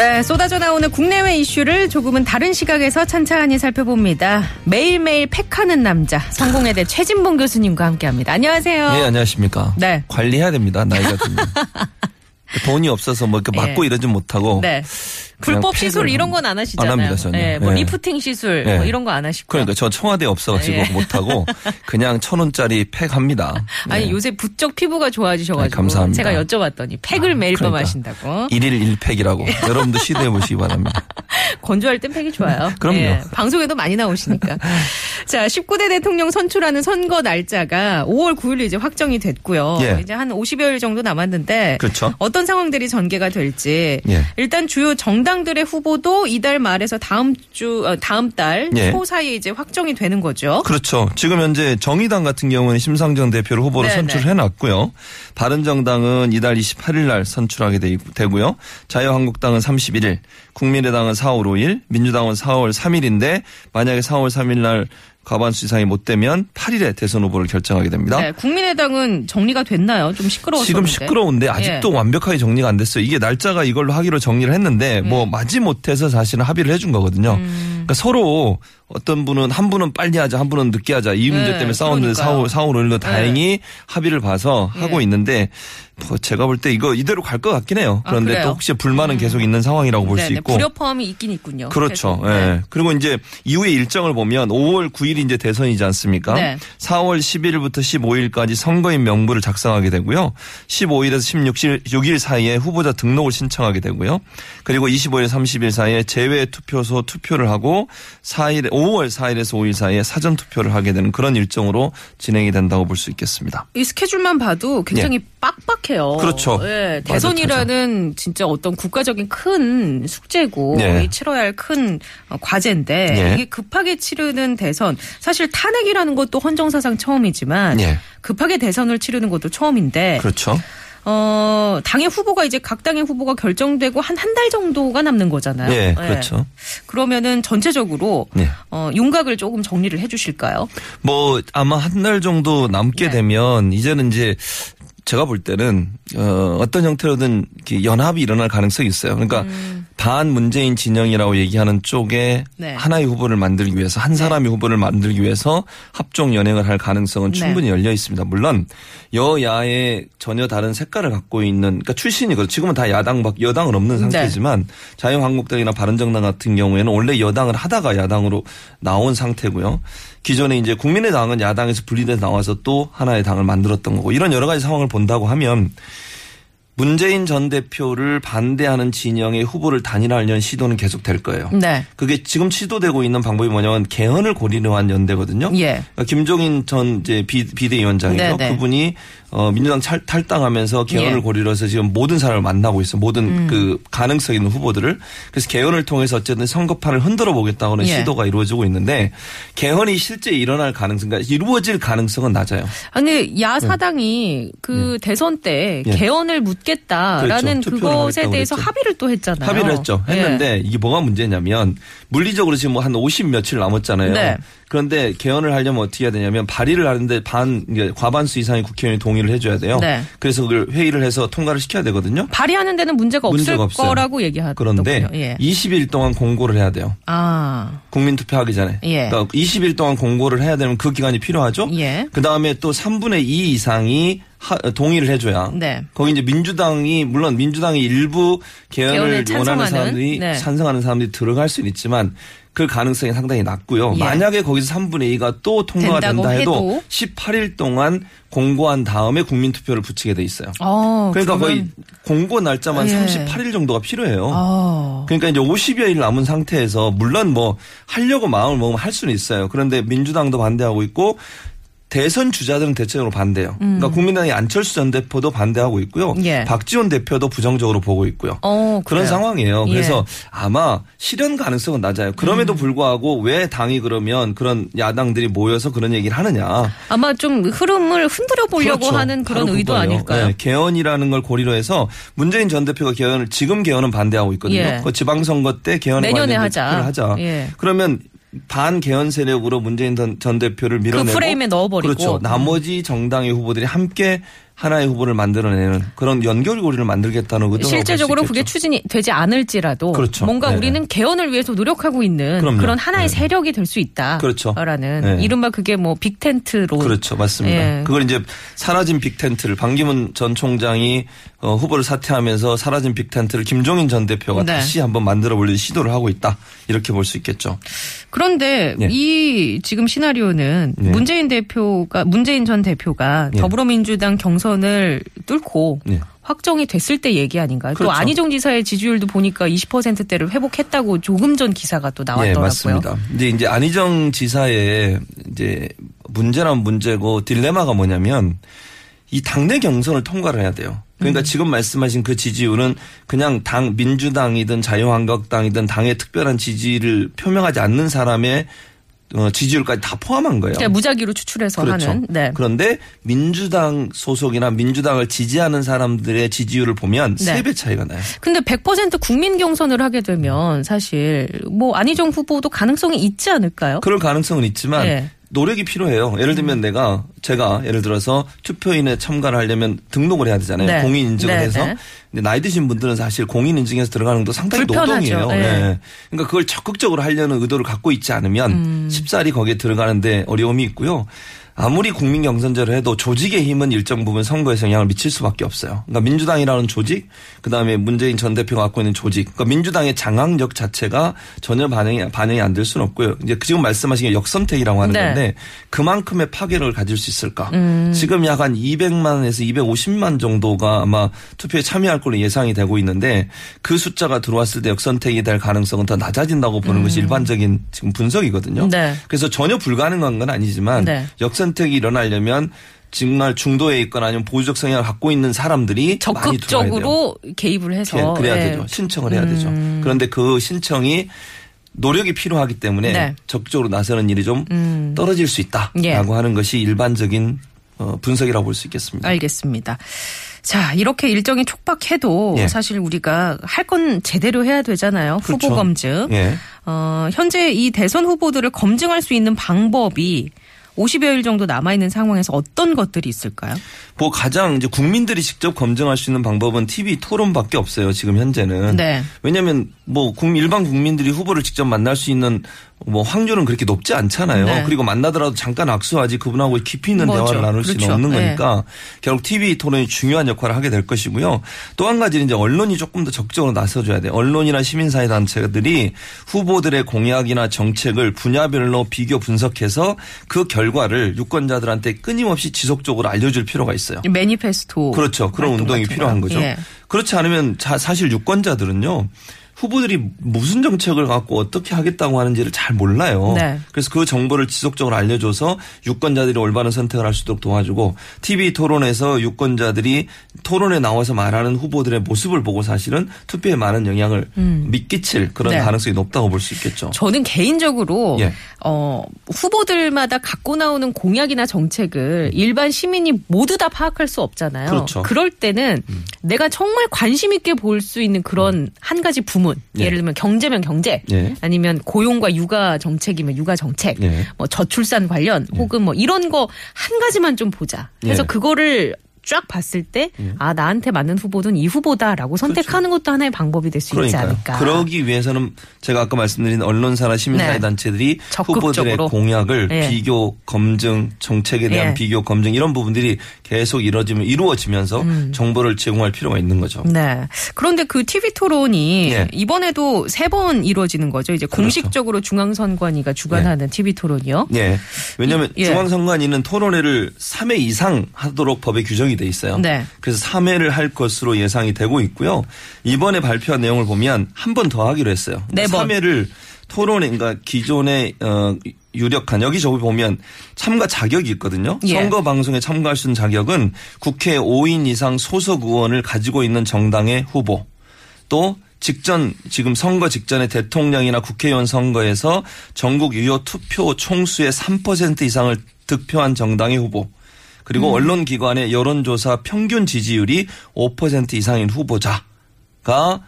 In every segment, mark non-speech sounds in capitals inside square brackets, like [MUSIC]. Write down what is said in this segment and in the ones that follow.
네, 쏟아져 나오는 국내외 이슈를 조금은 다른 시각에서 찬찬히 살펴봅니다. 매일매일 팩하는 남자, 성공회대 최진봉 교수님과 함께합니다. 안녕하세요. 네, 안녕하십니까. 네. 관리해야 됩니다, 나이가 들면. [LAUGHS] 돈이 없어서 뭐 이렇게 맞고 예. 이러진 못하고. 네. 불법 시술 이런 건 안 하시잖아요. 안 합니다, 전혀. 네, 뭐 예. 리프팅 시술 예. 뭐 이런 거 안 하시고. 그러니까 저 청와대 없어가지고 예. 못하고 [LAUGHS] 그냥 천 원짜리 팩 합니다. 아니 네. 요새 부쩍 피부가 좋아지셔가지고 감사합니다. 제가 여쭤봤더니 팩을 매일 밤 그러니까. 하신다고 일일 일팩이라고 여러분도 시도해 보시기 바랍니다. 건조할 땐 팩이 좋아요. [LAUGHS] 예, 그럼요. 방송에도 많이 나오시니까. [LAUGHS] 자, 19대 대통령 선출하는 선거 날짜가 5월 9일 이제 확정이 됐고요. 예. 이제 한 50여일 정도 남았는데 그렇죠. 어떤 상황들이 전개가 될지 예. 일단 주요 정당들의 후보도 이달 말에서 다음 주 어, 다음 달초 예. 사이에 이제 확정이 되는 거죠. 그렇죠. 지금 현재 정의당 같은 경우는 심상정 대표를 후보로 네, 선출해 놨고요. 바른정당은 이달 28일 날 선출하게 되- 되고요. 자유한국당은 31일, 국민의당은 4월 5일, 민주당은 4월 3일인데 만약에 4월 3일 날 과반수 이상이 못 되면 8일에 대선 후보를 결정하게 됩니다. 네, 국민의당은 정리가 됐나요? 좀 시끄러웠는데. 지금 시끄러운데 아직도 예. 완벽하게 정리가 안 됐어요. 이게 날짜가 이걸로 하기로 정리를 했는데 뭐 음. 마지 못해서 사실은 합의를 해준 거거든요. 그러니까 서로 어떤 분은 한 분은 빨리 하자, 한 분은 늦게 하자 이 문제 네, 때문에 싸웠는데 그러니까요. 4월 4월 5일로 다행히 합의를 봐서 예. 하고 있는데 뭐 제가 볼 때 이거 이대로 갈 것 같긴 해요. 아, 그런데 그래요? 또 혹시 불만은 계속 있는 상황이라고 볼 수 있고. 불협화음이 있긴 있군요. 그렇죠. 그래서, 네. 예. 그리고 이제 이후의 일정을 보면 5월 9일이 이제 대선이지 않습니까? 네. 4월 11일부터 15일까지 선거인 명부를 작성하게 되고요. 15일에서 16일 6일 사이에 후보자 등록을 신청하게 되고요. 그리고 25일 30일 사이에 제외 투표소 투표를 하고 4일 5월 4일에서 5일 사이에 사전 투표를 하게 되는 그런 일정으로 진행이 된다고 볼 수 있겠습니다. 이 스케줄만 봐도 굉장히 빡빡해요. 예. 그렇죠. 예, 대선이라는 진짜 어떤 국가적인 큰 숙제고 예. 이 치러야 할 큰 과제인데 예. 이게 급하게 치르는 대선 사실 탄핵이라는 것도 헌정사상 처음이지만 예. 급하게 대선을 치르는 것도 처음인데 그렇죠. 어, 당의 후보가 이제 각 당의 후보가 결정되고 한 한 달 정도가 남는 거잖아요. 예, 그렇죠. 그러면은 전체적으로 예. 어, 윤곽을 조금 정리를 해 주실까요? 뭐 아마 한 달 정도 남게 네. 되면 이제는 이제 제가 볼 때는 어, 어떤 형태로든 연합이 일어날 가능성이 있어요. 그러니까 반 문재인 진영이라고 얘기하는 쪽에 음. 네. 하나의 후보를 만들기 위해서 한 사람의 후보를 만들기 위해서 합종 연행을 할 가능성은 네. 충분히 열려 있습니다. 물론 여야의 전혀 다른 색깔을 갖고 있는 그러니까 출신이거든요. 지금은 다 야당 밖 여당은 없는 네. 상태지만 자유한국당이나 바른정당 같은 경우에는 원래 여당을 하다가 야당으로 나온 상태고요. 기존에 이제 국민의당은 야당에서 분리돼서 나와서 또 하나의 당을 만들었던 거고 이런 여러 가지 상황을 본다고 하면 문재인 전 대표를 반대하는 진영의 후보를 단일화하려는 시도는 계속 될 거예요. 네. 그게 지금 시도되고 있는 방법이 뭐냐면 개헌을 고리로 한 연대거든요. 예. 그러니까 김종인 전 이제 비, 비대위원장이죠. 네네. 그분이 어, 민주당 탈, 탈당하면서 개헌을 예. 음. 고리로 해서 지금 모든 사람을 만나고 있어요. 모든 그 가능성 있는 후보들을. 그래서 개헌을 통해서 어쨌든 선거판을 흔들어 보겠다고는 예. 시도가 이루어지고 있는데 개헌이 실제 일어날 가능성, 이루어질 가능성은 낮아요. 아니 야사당이 그 대선 때 예. 개헌을 묻겠다라는 그렇죠. 그것에 대해서 그랬죠. 합의를 또 했잖아요. 합의를 했죠. 예. 했는데 이게 뭐가 문제냐면 물리적으로 지금 뭐 한 50 며칠 남았잖아요. 네. 그런데 개헌을 하려면 어떻게 해야 되냐면 발의를 하는데 반 과반수 이상의 국회의원이 동의를 해줘야 돼요. 네. 그래서 그걸 회의를 해서 통과를 시켜야 되거든요. 발의하는 데는 문제가 없을 문제가 없어요. 거라고 얘기하더군요. 그런데 예. 20일 동안 공고를 해야 돼요. 아, 국민 투표하기 전에. 예. 그러니까 20일 동안 공고를 해야 되면 그 기간이 필요하죠. 예. 그 다음에 또 3분의 2 이상이 하- 동의를 해줘야. 네. 거기 이제 민주당이 물론 민주당이 일부 개헌을 원하는 사람들이 네. 찬성하는 사람들이 들어갈 수는 있지만 그 가능성이 상당히 낮고요. 예. 만약에 거기서 3분의 2가 또 통과가 된다 해도, 해도? 18일 동안 공고한 다음에 국민 투표를 붙이게 돼 있어요. 어, 그러니까 거의 공고 날짜만 예. 38일 정도가 필요해요. 어. 그러니까 이제 50여일 남은 상태에서 물론 뭐 하려고 마음을 먹으면 할 수는 있어요. 그런데 민주당도 반대하고 있고 대선 주자들은 대체적으로 반대요. 그러니까 국민당의 안철수 전 대표도 반대하고 있고요. 음. 예. 박지원 대표도 부정적으로 보고 있고요. 어, 그런? 상황이에요. 예. 그래서 아마 실현 가능성은 낮아요. 음. 그럼에도 불구하고 왜 당이 그러면 그런 야당들이 모여서 그런 얘기를 하느냐. 아마 좀 흐름을 흔들어 보려고 그렇죠. 하는 그런 의도 그거예요. 아닐까요? 네, 개헌이라는 걸 고리로 해서 문재인 전 대표가 개헌을 지금 개헌은 반대하고 있거든요. 예. 그 지방선거 때 개헌에 내년에 관련된 하자. 하자. 예. 그러면 반 개헌 세력으로 문재인 전- 전 대표를 밀어내고 그 프레임에 넣어버리고. 그렇죠. 나머지 정당의 후보들이 함께 하나의 후보를 만들어내는 그런 연결고리를 만들겠다는 의도가 실제적으로 그게 추진이 되지 않을지라도 그렇죠. 뭔가 네. 우리는 개헌을 위해서 노력하고 있는 그럼요. 그런 하나의 네. 세력이 될 수 있다라는 그렇죠. 네. 이른바 그게 뭐 빅텐트로 그렇죠. 맞습니다. 예. 그걸 이제 사라진 빅텐트를 방기문 전 총장이 어, 후보를 사퇴하면서 사라진 빅텐트를 김종인 전 대표가 네. 다시 한번 만들어 볼려 시도를 하고 있다. 이렇게 볼 수 있겠죠. 그런데 예. 이 지금 시나리오는 네. 문재인 대표가 문재인 전 대표가 예. 더불어민주당 경선을 뚫고 네. 확정이 됐을 때 얘기 아닌가요? 또 그렇죠. 안희정 지사의 지지율도 보니까 20%대를 회복했다고 조금 전 기사가 또 예, 나왔더라고요. 맞습니다. 이제 이제 안희정 지사의 이제 문제란 문제고 딜레마가 뭐냐면 이 당내 경선을 통과를 해야 돼요. 그러니까 지금 말씀하신 그 지지율은 그냥 당 민주당이든 자유한국당이든 당의 특별한 지지를 표명하지 않는 사람의 어, 지지율까지 다 포함한 거예요. 그러니까 무작위로 추출해서 그렇죠. 하는. 네. 그런데 민주당 소속이나 민주당을 지지하는 사람들의 지지율을 보면 네. 세배 차이가 나요. 근데 100% 국민 경선을 하게 되면 사실 뭐 안희정 후보도 가능성이 있지 않을까요? 그럴 가능성은 있지만 네. 노력이 필요해요. 예를 들면 음. 내가 제가 예를 들어서 투표인에 참가를 하려면 등록을 해야 되잖아요. 네. 공인 인증을 네, 해서. 네. 근데 나이 드신 분들은 사실 공인 인증해서 들어가는 것도 상당히 불편하죠. 노동이에요. 네. 네. 그러니까 그걸 적극적으로 하려는 의도를 갖고 있지 않으면 음. 쉽사리 거기에 들어가는데 어려움이 있고요. 아무리 국민 경선제를 해도 조직의 힘은 일정 부분 선거에서 영향을 미칠 수밖에 없어요. 그러니까 민주당이라는 조직, 그 다음에 문재인 전 대표가 갖고 있는 조직, 그러니까 민주당의 장악력 자체가 전혀 반영이 반영이 안 될 수는 없고요. 이제 지금 말씀하신 게 역선택이라고 하는 네. 건데 그만큼의 파괴력을 가질 수 있을까? 음. 지금 약 한 200만에서 250만 정도가 아마 투표에 참여할 걸로 예상이 되고 있는데 그 숫자가 들어왔을 때 역선택이 될 가능성은 더 낮아진다고 보는 것이 일반적인 지금 분석이거든요. 음. 네. 그래서 전혀 불가능한 건 아니지만 네. 역선 택이 일어나려면 정말 중도에 있거나 아니면 보수적 성향을 갖고 있는 사람들이. 적극적으로 개입을 해서 예, 그래야 예. 되죠. 신청을 해야 되죠. 그런데 그 신청이 노력이 필요하기 때문에 네. 적극적으로 나서는 일이 좀 떨어질 수 있다라고 예. 하는 것이 일반적인 어, 분석이라고 볼 수 있겠습니다. 알겠습니다. 자, 이렇게 일정이 촉박해도 예. 사실 우리가 할 건 제대로 해야 되잖아요. 후보 그렇죠. 검증. 예. 어, 현재 이 대선 후보들을 검증할 수 있는 방법이 50여일 정도 남아있는 상황에서 어떤 것들이 있을까요? 뭐 가장 이제 국민들이 직접 검증할 수 있는 방법은 TV 토론밖에 없어요. 지금 현재는. 네. 왜냐하면 뭐 국민 일반 국민들이 후보를 직접 만날 수 있는 뭐 확률은 그렇게 높지 않잖아요. 네. 그리고 만나더라도 잠깐 악수하지 그분하고 깊이 있는 뭐죠. 대화를 나눌 그렇죠. 수는 없는 네. 거니까 결국 TV 토론이 중요한 역할을 하게 될 것이고요. 또 한 가지는 이제 언론이 조금 더 적극적으로 나서줘야 돼요. 언론이나 시민사회 단체들이 후보들의 공약이나 정책을 분야별로 비교 분석해서 그 결과를 유권자들한테 끊임없이 지속적으로 알려줄 필요가 있어요. 매니페스토. 그렇죠. 그런 운동이 필요한. 거죠. 예. 그렇지 않으면 자- 사실 유권자들은요. 후보들이 무슨 정책을 갖고 어떻게 하겠다고 하는지를 잘 몰라요. 네. 그래서 그 정보를 지속적으로 알려줘서 유권자들이 올바른 선택을 할 수 있도록 도와주고 TV 토론에서 유권자들이 토론에 나와서 말하는 후보들의 모습을 보고 사실은 투표에 많은 영향을 미끼칠 그런 네. 가능성이 높다고 볼 수 있겠죠. 저는 개인적으로 예. 어, 후보들마다 갖고 나오는 공약이나 정책을 일반 시민이 모두 다 파악할 수 없잖아요. 그렇죠. 럴 때는 내가 정말 관심 있게 볼 수 있는 그런 한 가지 부문. 예. 예를 들면 경제면 경제, 예. 아니면 고용과 육아 정책이면 육아 정책, 예. 뭐 저출산 관련 혹은 뭐 이런 거 한 가지만 좀 보자. 해서 예. 그거를 쫙 봤을 때, 아, 나한테 맞는 후보는 이 후보다라고 선택하는 것도 하나의 방법이 될 수 있지 그렇죠. 않을까. 그러기 위해서는 제가 아까 말씀드린 언론사나 시민사회 네. 단체들이 적극적으로. 후보들의 공약을 예. 비교 검증, 정책에 대한 예. 비교 검증 이런 부분들이 계속 이루어지면 이루어지면서 정보를 제공할 필요가 있는 거죠. 네. 그런데 그 TV 토론이 예. 이번에도 세 번 이루어지는 거죠. 이제 공식적으로 중앙선관위가 주관하는 TV 토론이요. 예. 왜냐하면 예. 중앙선관위는 토론회를 3회 이상 하도록 법에 규정이 돼 있어요. 네. 그래서 3회를 할 것으로 예상이 되고 있고요. 이번에 발표한 내용을 보면 한 번 더 하기로 했어요. 네 번. 3회를 토론에 그러니까 기존의 어 유력한 여기 저기 보면 참가 자격이 있거든요. 예. 선거 방송에 참가할 수 있는 자격은 국회 5인 이상 소속 의원을 가지고 있는 정당의 후보 또 직전 지금 선거 직전에 대통령이나 국회의원 선거에서 전국 유효 투표 총수의 3% 이상을 득표한 정당의 후보 그리고 음. 언론기관의 여론조사 평균 지지율이 5% 이상인 후보자가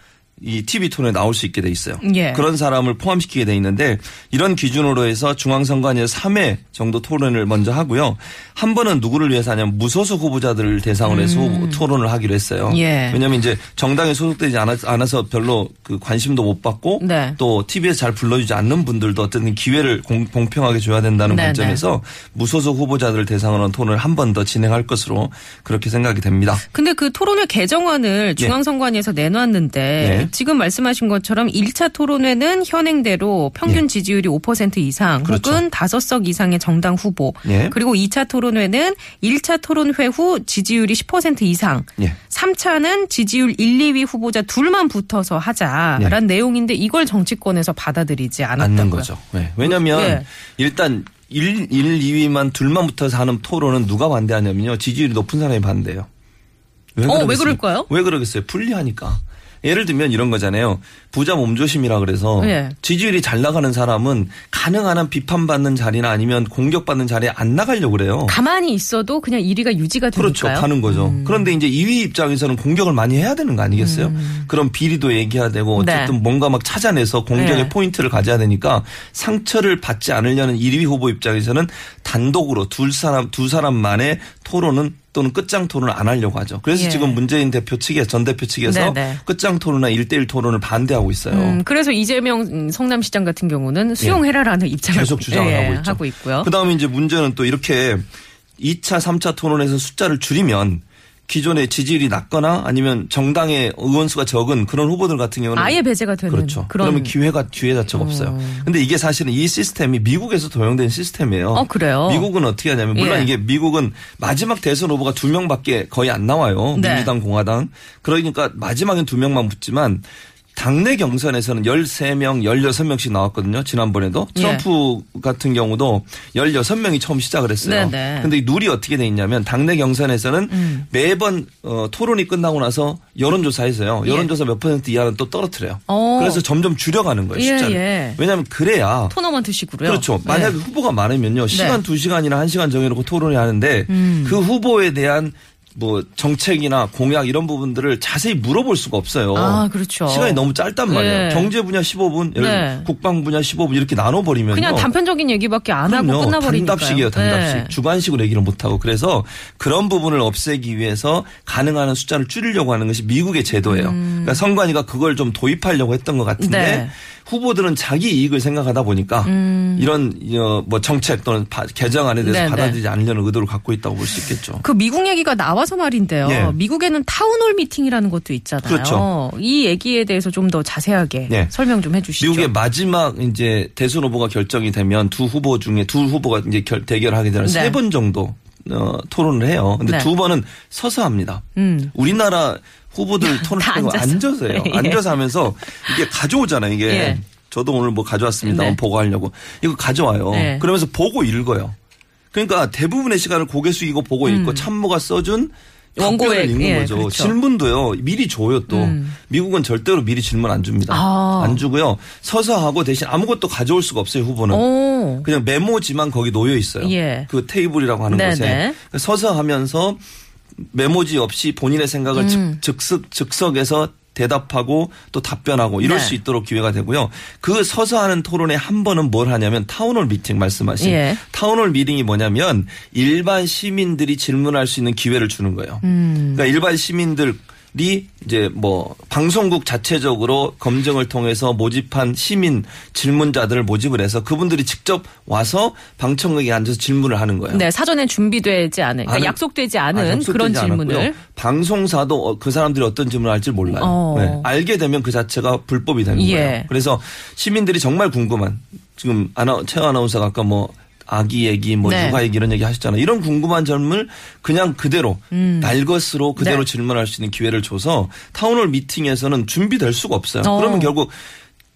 이 TV 토론에 나올 수 있게 돼 있어요. 예. 그런 사람을 포함시키게 돼 있는데 이런 기준으로 해서 중앙선관위에서 3회 정도 토론을 먼저 하고요. 한 번은 누구를 위해서 하냐면 무소속 후보자들을 대상으로 해서 후보 토론을 하기로 했어요. 음. 예. 왜냐하면 이제 정당에 소속되지 않아- 않아서 별로 그 관심도 못 받고 네. 또 TV에서 잘 불러주지 않는 분들도 어떤 기회를 공, 공평하게 줘야 된다는 네, 관점에서 무소속 후보자들을 대상으로 한 토론을 한 번 더 진행할 것으로 그렇게 생각이 됩니다. 근데 그 토론회 개정안을 중앙선관위에서 내놨는데 네. 지금 말씀하신 것처럼 1차 토론회는 현행대로 평균 예. 지지율이 5% 이상 그렇죠. 혹은 5석 이상의 정당 후보 예. 그리고 2차 토론회는 1차 토론회 후 지지율이 10% 이상 예. 3차는 지지율 1, 2위 후보자 둘만 붙어서 하자라는 내용인데 이걸 정치권에서 받아들이지 않았던 예. 거죠. 네. 왜냐하면 예. 일단 1, 1, 2위만 둘만 붙어서 하는 토론은 누가 반대하냐면요. 지지율이 높은 사람이 반대해요. 왜, 어, 왜? 그럴까요? 왜 그러겠어요? 불리하니까. 예를 들면 이런 거잖아요. 부자 몸조심이라 그래서 예. 지지율이 잘 나가는 사람은 가능한 한 비판받는 자리나 아니면 공격받는 자리에 안 나가려고 그래요. 가만히 있어도 그냥 1위가 유지가 그렇죠. 되니까요. 가는 거죠. 그런데 이제 2위 입장에서는 공격을 많이 해야 되는 거 아니겠어요? 그런 비리도 얘기해야 되고 어쨌든 네. 뭔가 막 찾아내서 공격의 네. 포인트를 가져야 되니까 상처를 받지 않으려는 1위 후보 입장에서는 단독으로 둘 사람 두 사람만의 토론은 또는 끝장 토론을 안 하려고 하죠. 그래서 예. 지금 문재인 대표 측에 전 대표 측에서 네, 네. 끝장 토론이나 1대1 토론을 반대하고 있어요. 음, 그래서 이재명 음, 성남시장 같은 경우는 수용해라라는 입장을 예. 계속 주장을 예, 하고 있죠. 하고 있고요. 그다음에 이제 문제는 또 이렇게 2차, 3차 토론에서 숫자를 줄이면 기존의 지지율이 낮거나 아니면 정당의 의원 수가 적은 그런 후보들 같은 경우는 아예 배제가 되는 그렇죠. 그런 그러면 기회가 기회 자체가 없어요. 근데 이게 사실은 이 시스템이 미국에서 도용된 시스템이에요. 어, 그래요? 미국은 어떻게 하냐면 물론 예. 이게 미국은 마지막 대선 후보가 두 명밖에 거의 안 나와요. 네. 민주당, 공화당. 그러니까 마지막엔 두 명만 붙지만 당내 경선에서는 13명, 16명씩 나왔거든요. 지난번에도. 예. 트럼프 같은 경우도 16명이 처음 시작을 했어요. 네네. 근데 이 룰이 어떻게 돼 있냐면 당내 경선에서는 음. 매번 어, 토론이 끝나고 나서 여론조사에서요. 여론조사 몇 퍼센트 이하는 또 떨어뜨려요. 예. 어. 그래서 점점 줄여가는 거예요. 예, 숫자를. 예. 왜냐하면 그래야 토너먼트식으로요. 그렇죠. 네. 만약에 후보가 많으면요. 시간 두 시간이나 한 시간 정해놓고 토론을 하는데 음. 그 후보에 대한 뭐 정책이나 공약 이런 부분들을 자세히 물어볼 수가 없어요. 아, 그렇죠. 시간이 너무 짧단 말이에요. 네. 경제 분야 15분, 예를 네. 국방 분야 15분 이렇게 나눠 버리면요. 그냥 단편적인 얘기밖에 안 하고 그럼요. 끝나버리니까요. 단답식이에요, 단답식. 네. 주관식으로 얘기를 못 하고. 그래서 그런 부분을 없애기 위해서 가능한 한 숫자를 줄이려고 하는 것이 미국의 제도예요. 그러니까 선관위가 그걸 좀 도입하려고 했던 것 같은데 음. 네. 후보들은 자기 이익을 생각하다 보니까 이런 어, 뭐 정책 또는 바- 개정안에 대해서 음. 네, 받아들이지 않으려는 의도를 갖고 있다고 볼 수 있겠죠. 그 미국 얘기가 나와서 말인데요. 예. 미국에는 town hall meeting이라는 것도 있잖아요. 그렇죠. 이 얘기에 대해서 좀 더 자세하게 예. 설명 좀 해주시죠. 미국의 마지막 이제 대선 후보가 결정이 되면 두 후보 중에 두 후보가 이제 결, 대결하게 되는 네. 세번 정도 어, 토론을 해요. 근데 네. 두 번은 서서 합니다. 음. 우리나라 후보들 다 하고 앉아서. 해요. [LAUGHS] 예. 앉아서 하면서 이게 가져오잖아요. 이게 예. 저도 오늘 뭐 가져왔습니다. 네. 보고하려고 이거 가져와요. 네. 그러면서 보고 읽어요. 그러니까 대부분의 시간을 고개 숙이고 보고 읽고 참모가 써준 음. 원고에, 읽는 예, 거죠. 그렇죠. 질문도요. 미리 줘요 또. 미국은 절대로 미리 질문 안 줍니다. 음. 아. 안 주고요. 서서 하고 대신 아무것도 가져올 수가 없어요. 후보는. 오. 그냥 메모지만 거기 놓여 있어요. 예. 그 테이블이라고 하는 네네. 곳에 서서 하면서 메모지 없이 본인의 생각을 음. 즉, 즉석, 즉석에서 대답하고 또 답변하고 이럴 네. 수 있도록 기회가 되고요. 그 서서 하는 토론에 한 번은 뭘 하냐면 town hall meeting 말씀하신 예. town hall meeting이 뭐냐면 일반 시민들이 질문할 수 있는 기회를 주는 거예요. 음. 그러니까 일반 시민들 이 이제 뭐 방송국 자체적으로 검증을 통해서 모집한 시민 질문자들을 모집을 해서 그분들이 직접 와서 방청객에 앉아서 질문을 하는 거예요. 네, 사전에 준비되지 않은, 그러니까 약속되지 아, 않은 약속되지 그런 질문을. 않았고요. 방송사도 어, 그 사람들이 어떤 질문을 할지 몰라요. 어. 네. 알게 되면 그 자체가 불법이 되는 예. 거예요. 그래서 시민들이 정말 궁금한 지금 아나 최 아나운서가 아까 뭐 아기 얘기 뭐 네. 육아 얘기 이런 얘기 하셨잖아요. 이런 궁금한 점을 그냥 그대로 날 것으로 그대로 네. 질문할 수 있는 기회를 줘서 town hall meeting에서는 준비될 수가 없어요. 어. 그러면 결국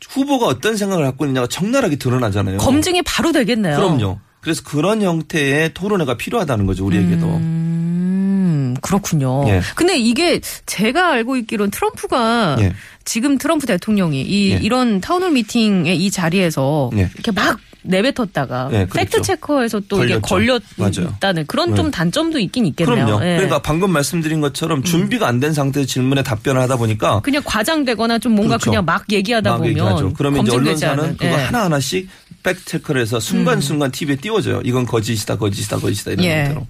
후보가 어떤 생각을 갖고 있느냐가 적나라하게 드러나잖아요. 검증이 바로 되겠네요. 그럼요. 그래서 그런 형태의 토론회가 필요하다는 거죠, 우리에게도. 음, 그렇군요. 예. 근데 이게 제가 알고 있기로는 트럼프가 예. 지금 트럼프 대통령이 이 예. 이런 town hall meeting의 이 자리에서 예. 이렇게 막 내뱉었다가 예, 그렇죠. fact checker에서 또 이게 걸렸죠. 걸렸다는 그런 좀 네. 단점도 있긴 있겠네요. 그럼요. 예. 음. 그러니까 방금 말씀드린 것처럼 준비가 안 된 상태에서 질문에 답변을 하다 보니까 그냥 과장되거나 좀 뭔가 그렇죠. 그냥 막 얘기하다 막 보면 얘기하죠. 그러면 이제 언론사는 않은, 그거 예. 하나 하나씩 팩트체크를 해서 순간순간 TV에 띄워줘요. 이건 거짓이다, 거짓이다, 거짓이다 이런 예. 형태로.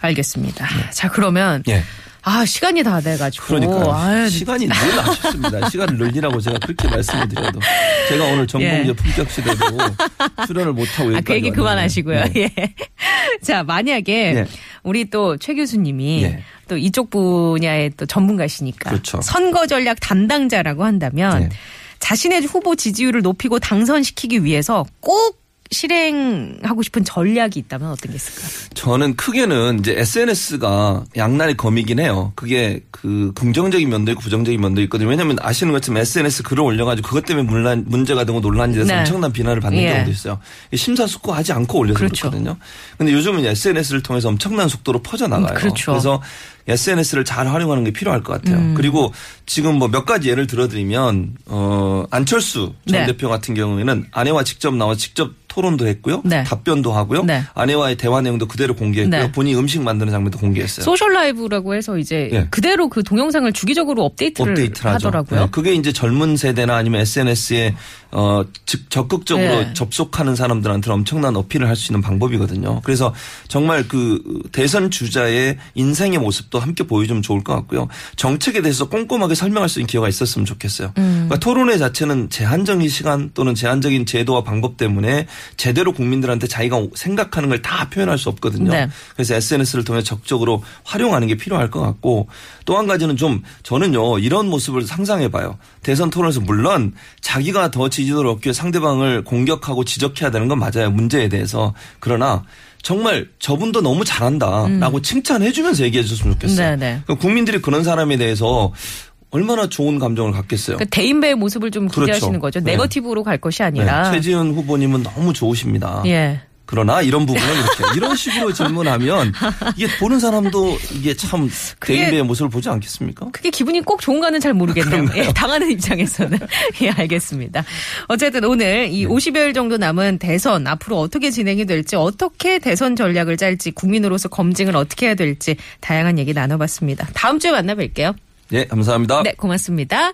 알겠습니다. 자 그러면 예. 아 시간이 다 돼가지고 그러니까 시간이 늘 아쉽습니다. 시간을 늘리라고 제가 그렇게 말씀을 드려도 제가 오늘 정봉재 예. 품격 시대도 출연을 못 하고 아, 그 얘기 여기까지 그만하시고요. 네. 예. 자, 만약에 예. 우리 또 최 교수님이 예. 또 이쪽 분야의 또 전문가시니까 그렇죠. 선거 전략 담당자라고 한다면 예. 자신의 후보 지지율을 높이고 당선시키기 위해서 꼭 실행하고 싶은 전략이 있다면 어떤 게 있을까요? 저는 크게는 이제 SNS가 양날의 검이긴 해요. 그게 그 긍정적인 면도 있고 부정적인 면도 있거든요. 왜냐하면 아시는 것처럼 SNS 글을 올려가지고 그것 때문에 문란, 문제가 되고 논란이 돼서 네. 엄청난 비난을 받는 예. 경우도 있어요. 심사숙고하지 않고 올려서 그렇죠. 그렇거든요 근데 요즘은 SNS를 통해서 엄청난 속도로 퍼져나가요. 음, 그렇죠. 그래서 SNS를 잘 활용하는 게 필요할 것 같아요. 음. 그리고 지금 뭐 몇 가지 예를 들어드리면 어 안철수 전 네. 대표 같은 경우에는 아내와 직접 나와 직접 토론도 했고요. 네. 답변도 하고요. 네. 아내와의 대화 내용도 그대로 공개했고요. 네. 본인이 음식 만드는 장면도 공개했어요. social live라고 해서 이제 예. 그대로 그 동영상을 주기적으로 업데이트를. 하더라고요. 네, 그게 이제 젊은 세대나 아니면 SNS에 어, 즉 적극적으로 네. 접속하는 사람들한테 엄청난 어필을 할 수 있는 방법이거든요. 그래서 정말 그 대선 주자의 인생의 모습도 함께 보여주면 좋을 것 같고요. 정책에 대해서 꼼꼼하게 설명할 수 있는 기회가 있었으면 좋겠어요. 음. 그러니까 토론회 자체는 제한적인 시간 또는 제한적인 제도와 방법 때문에 제대로 국민들한테 자기가 생각하는 걸 다 표현할 수 없거든요. 네. 그래서 SNS를 통해 적극적으로 활용하는 게 필요할 것 같고 또 한 가지는 좀 저는요 이런 모습을 상상해 봐요. 대선 토론에서 물론 자기가 더 지 지도를 얻기 위해 상대방을 공격하고 지적해야 되는 건 맞아요. 문제에 대해서. 그러나 정말 저분도 너무 잘한다라고 칭찬해 주면서 얘기해 줬으면 좋겠어요. 음. 네, 네. 그러니까 국민들이 그런 사람에 대해서 얼마나 좋은 감정을 갖겠어요. 그 대인배의 모습을 좀 그렇죠. 기대하시는 거죠. 네. 네거티브로 갈 것이 네, 아니라. 최지은 후보님은 너무 좋으십니다. 예. 그러나 이런 부분은 이렇게 이런 식으로 질문하면 이게 보는 사람도 이게 참 대인배의 모습을 보지 않겠습니까? 그게 기분이 꼭 좋은가는 잘 모르겠네요. 예, 당하는 입장에서는. [LAUGHS] 예, 알겠습니다. 어쨌든 오늘 이 50여일 정도 남은 대선 앞으로 어떻게 진행이 될지 어떻게 대선 전략을 짤지 국민으로서 검증을 어떻게 해야 될지 다양한 얘기 나눠봤습니다. 다음 주에 만나 뵐게요. 예, 감사합니다. 네, 고맙습니다.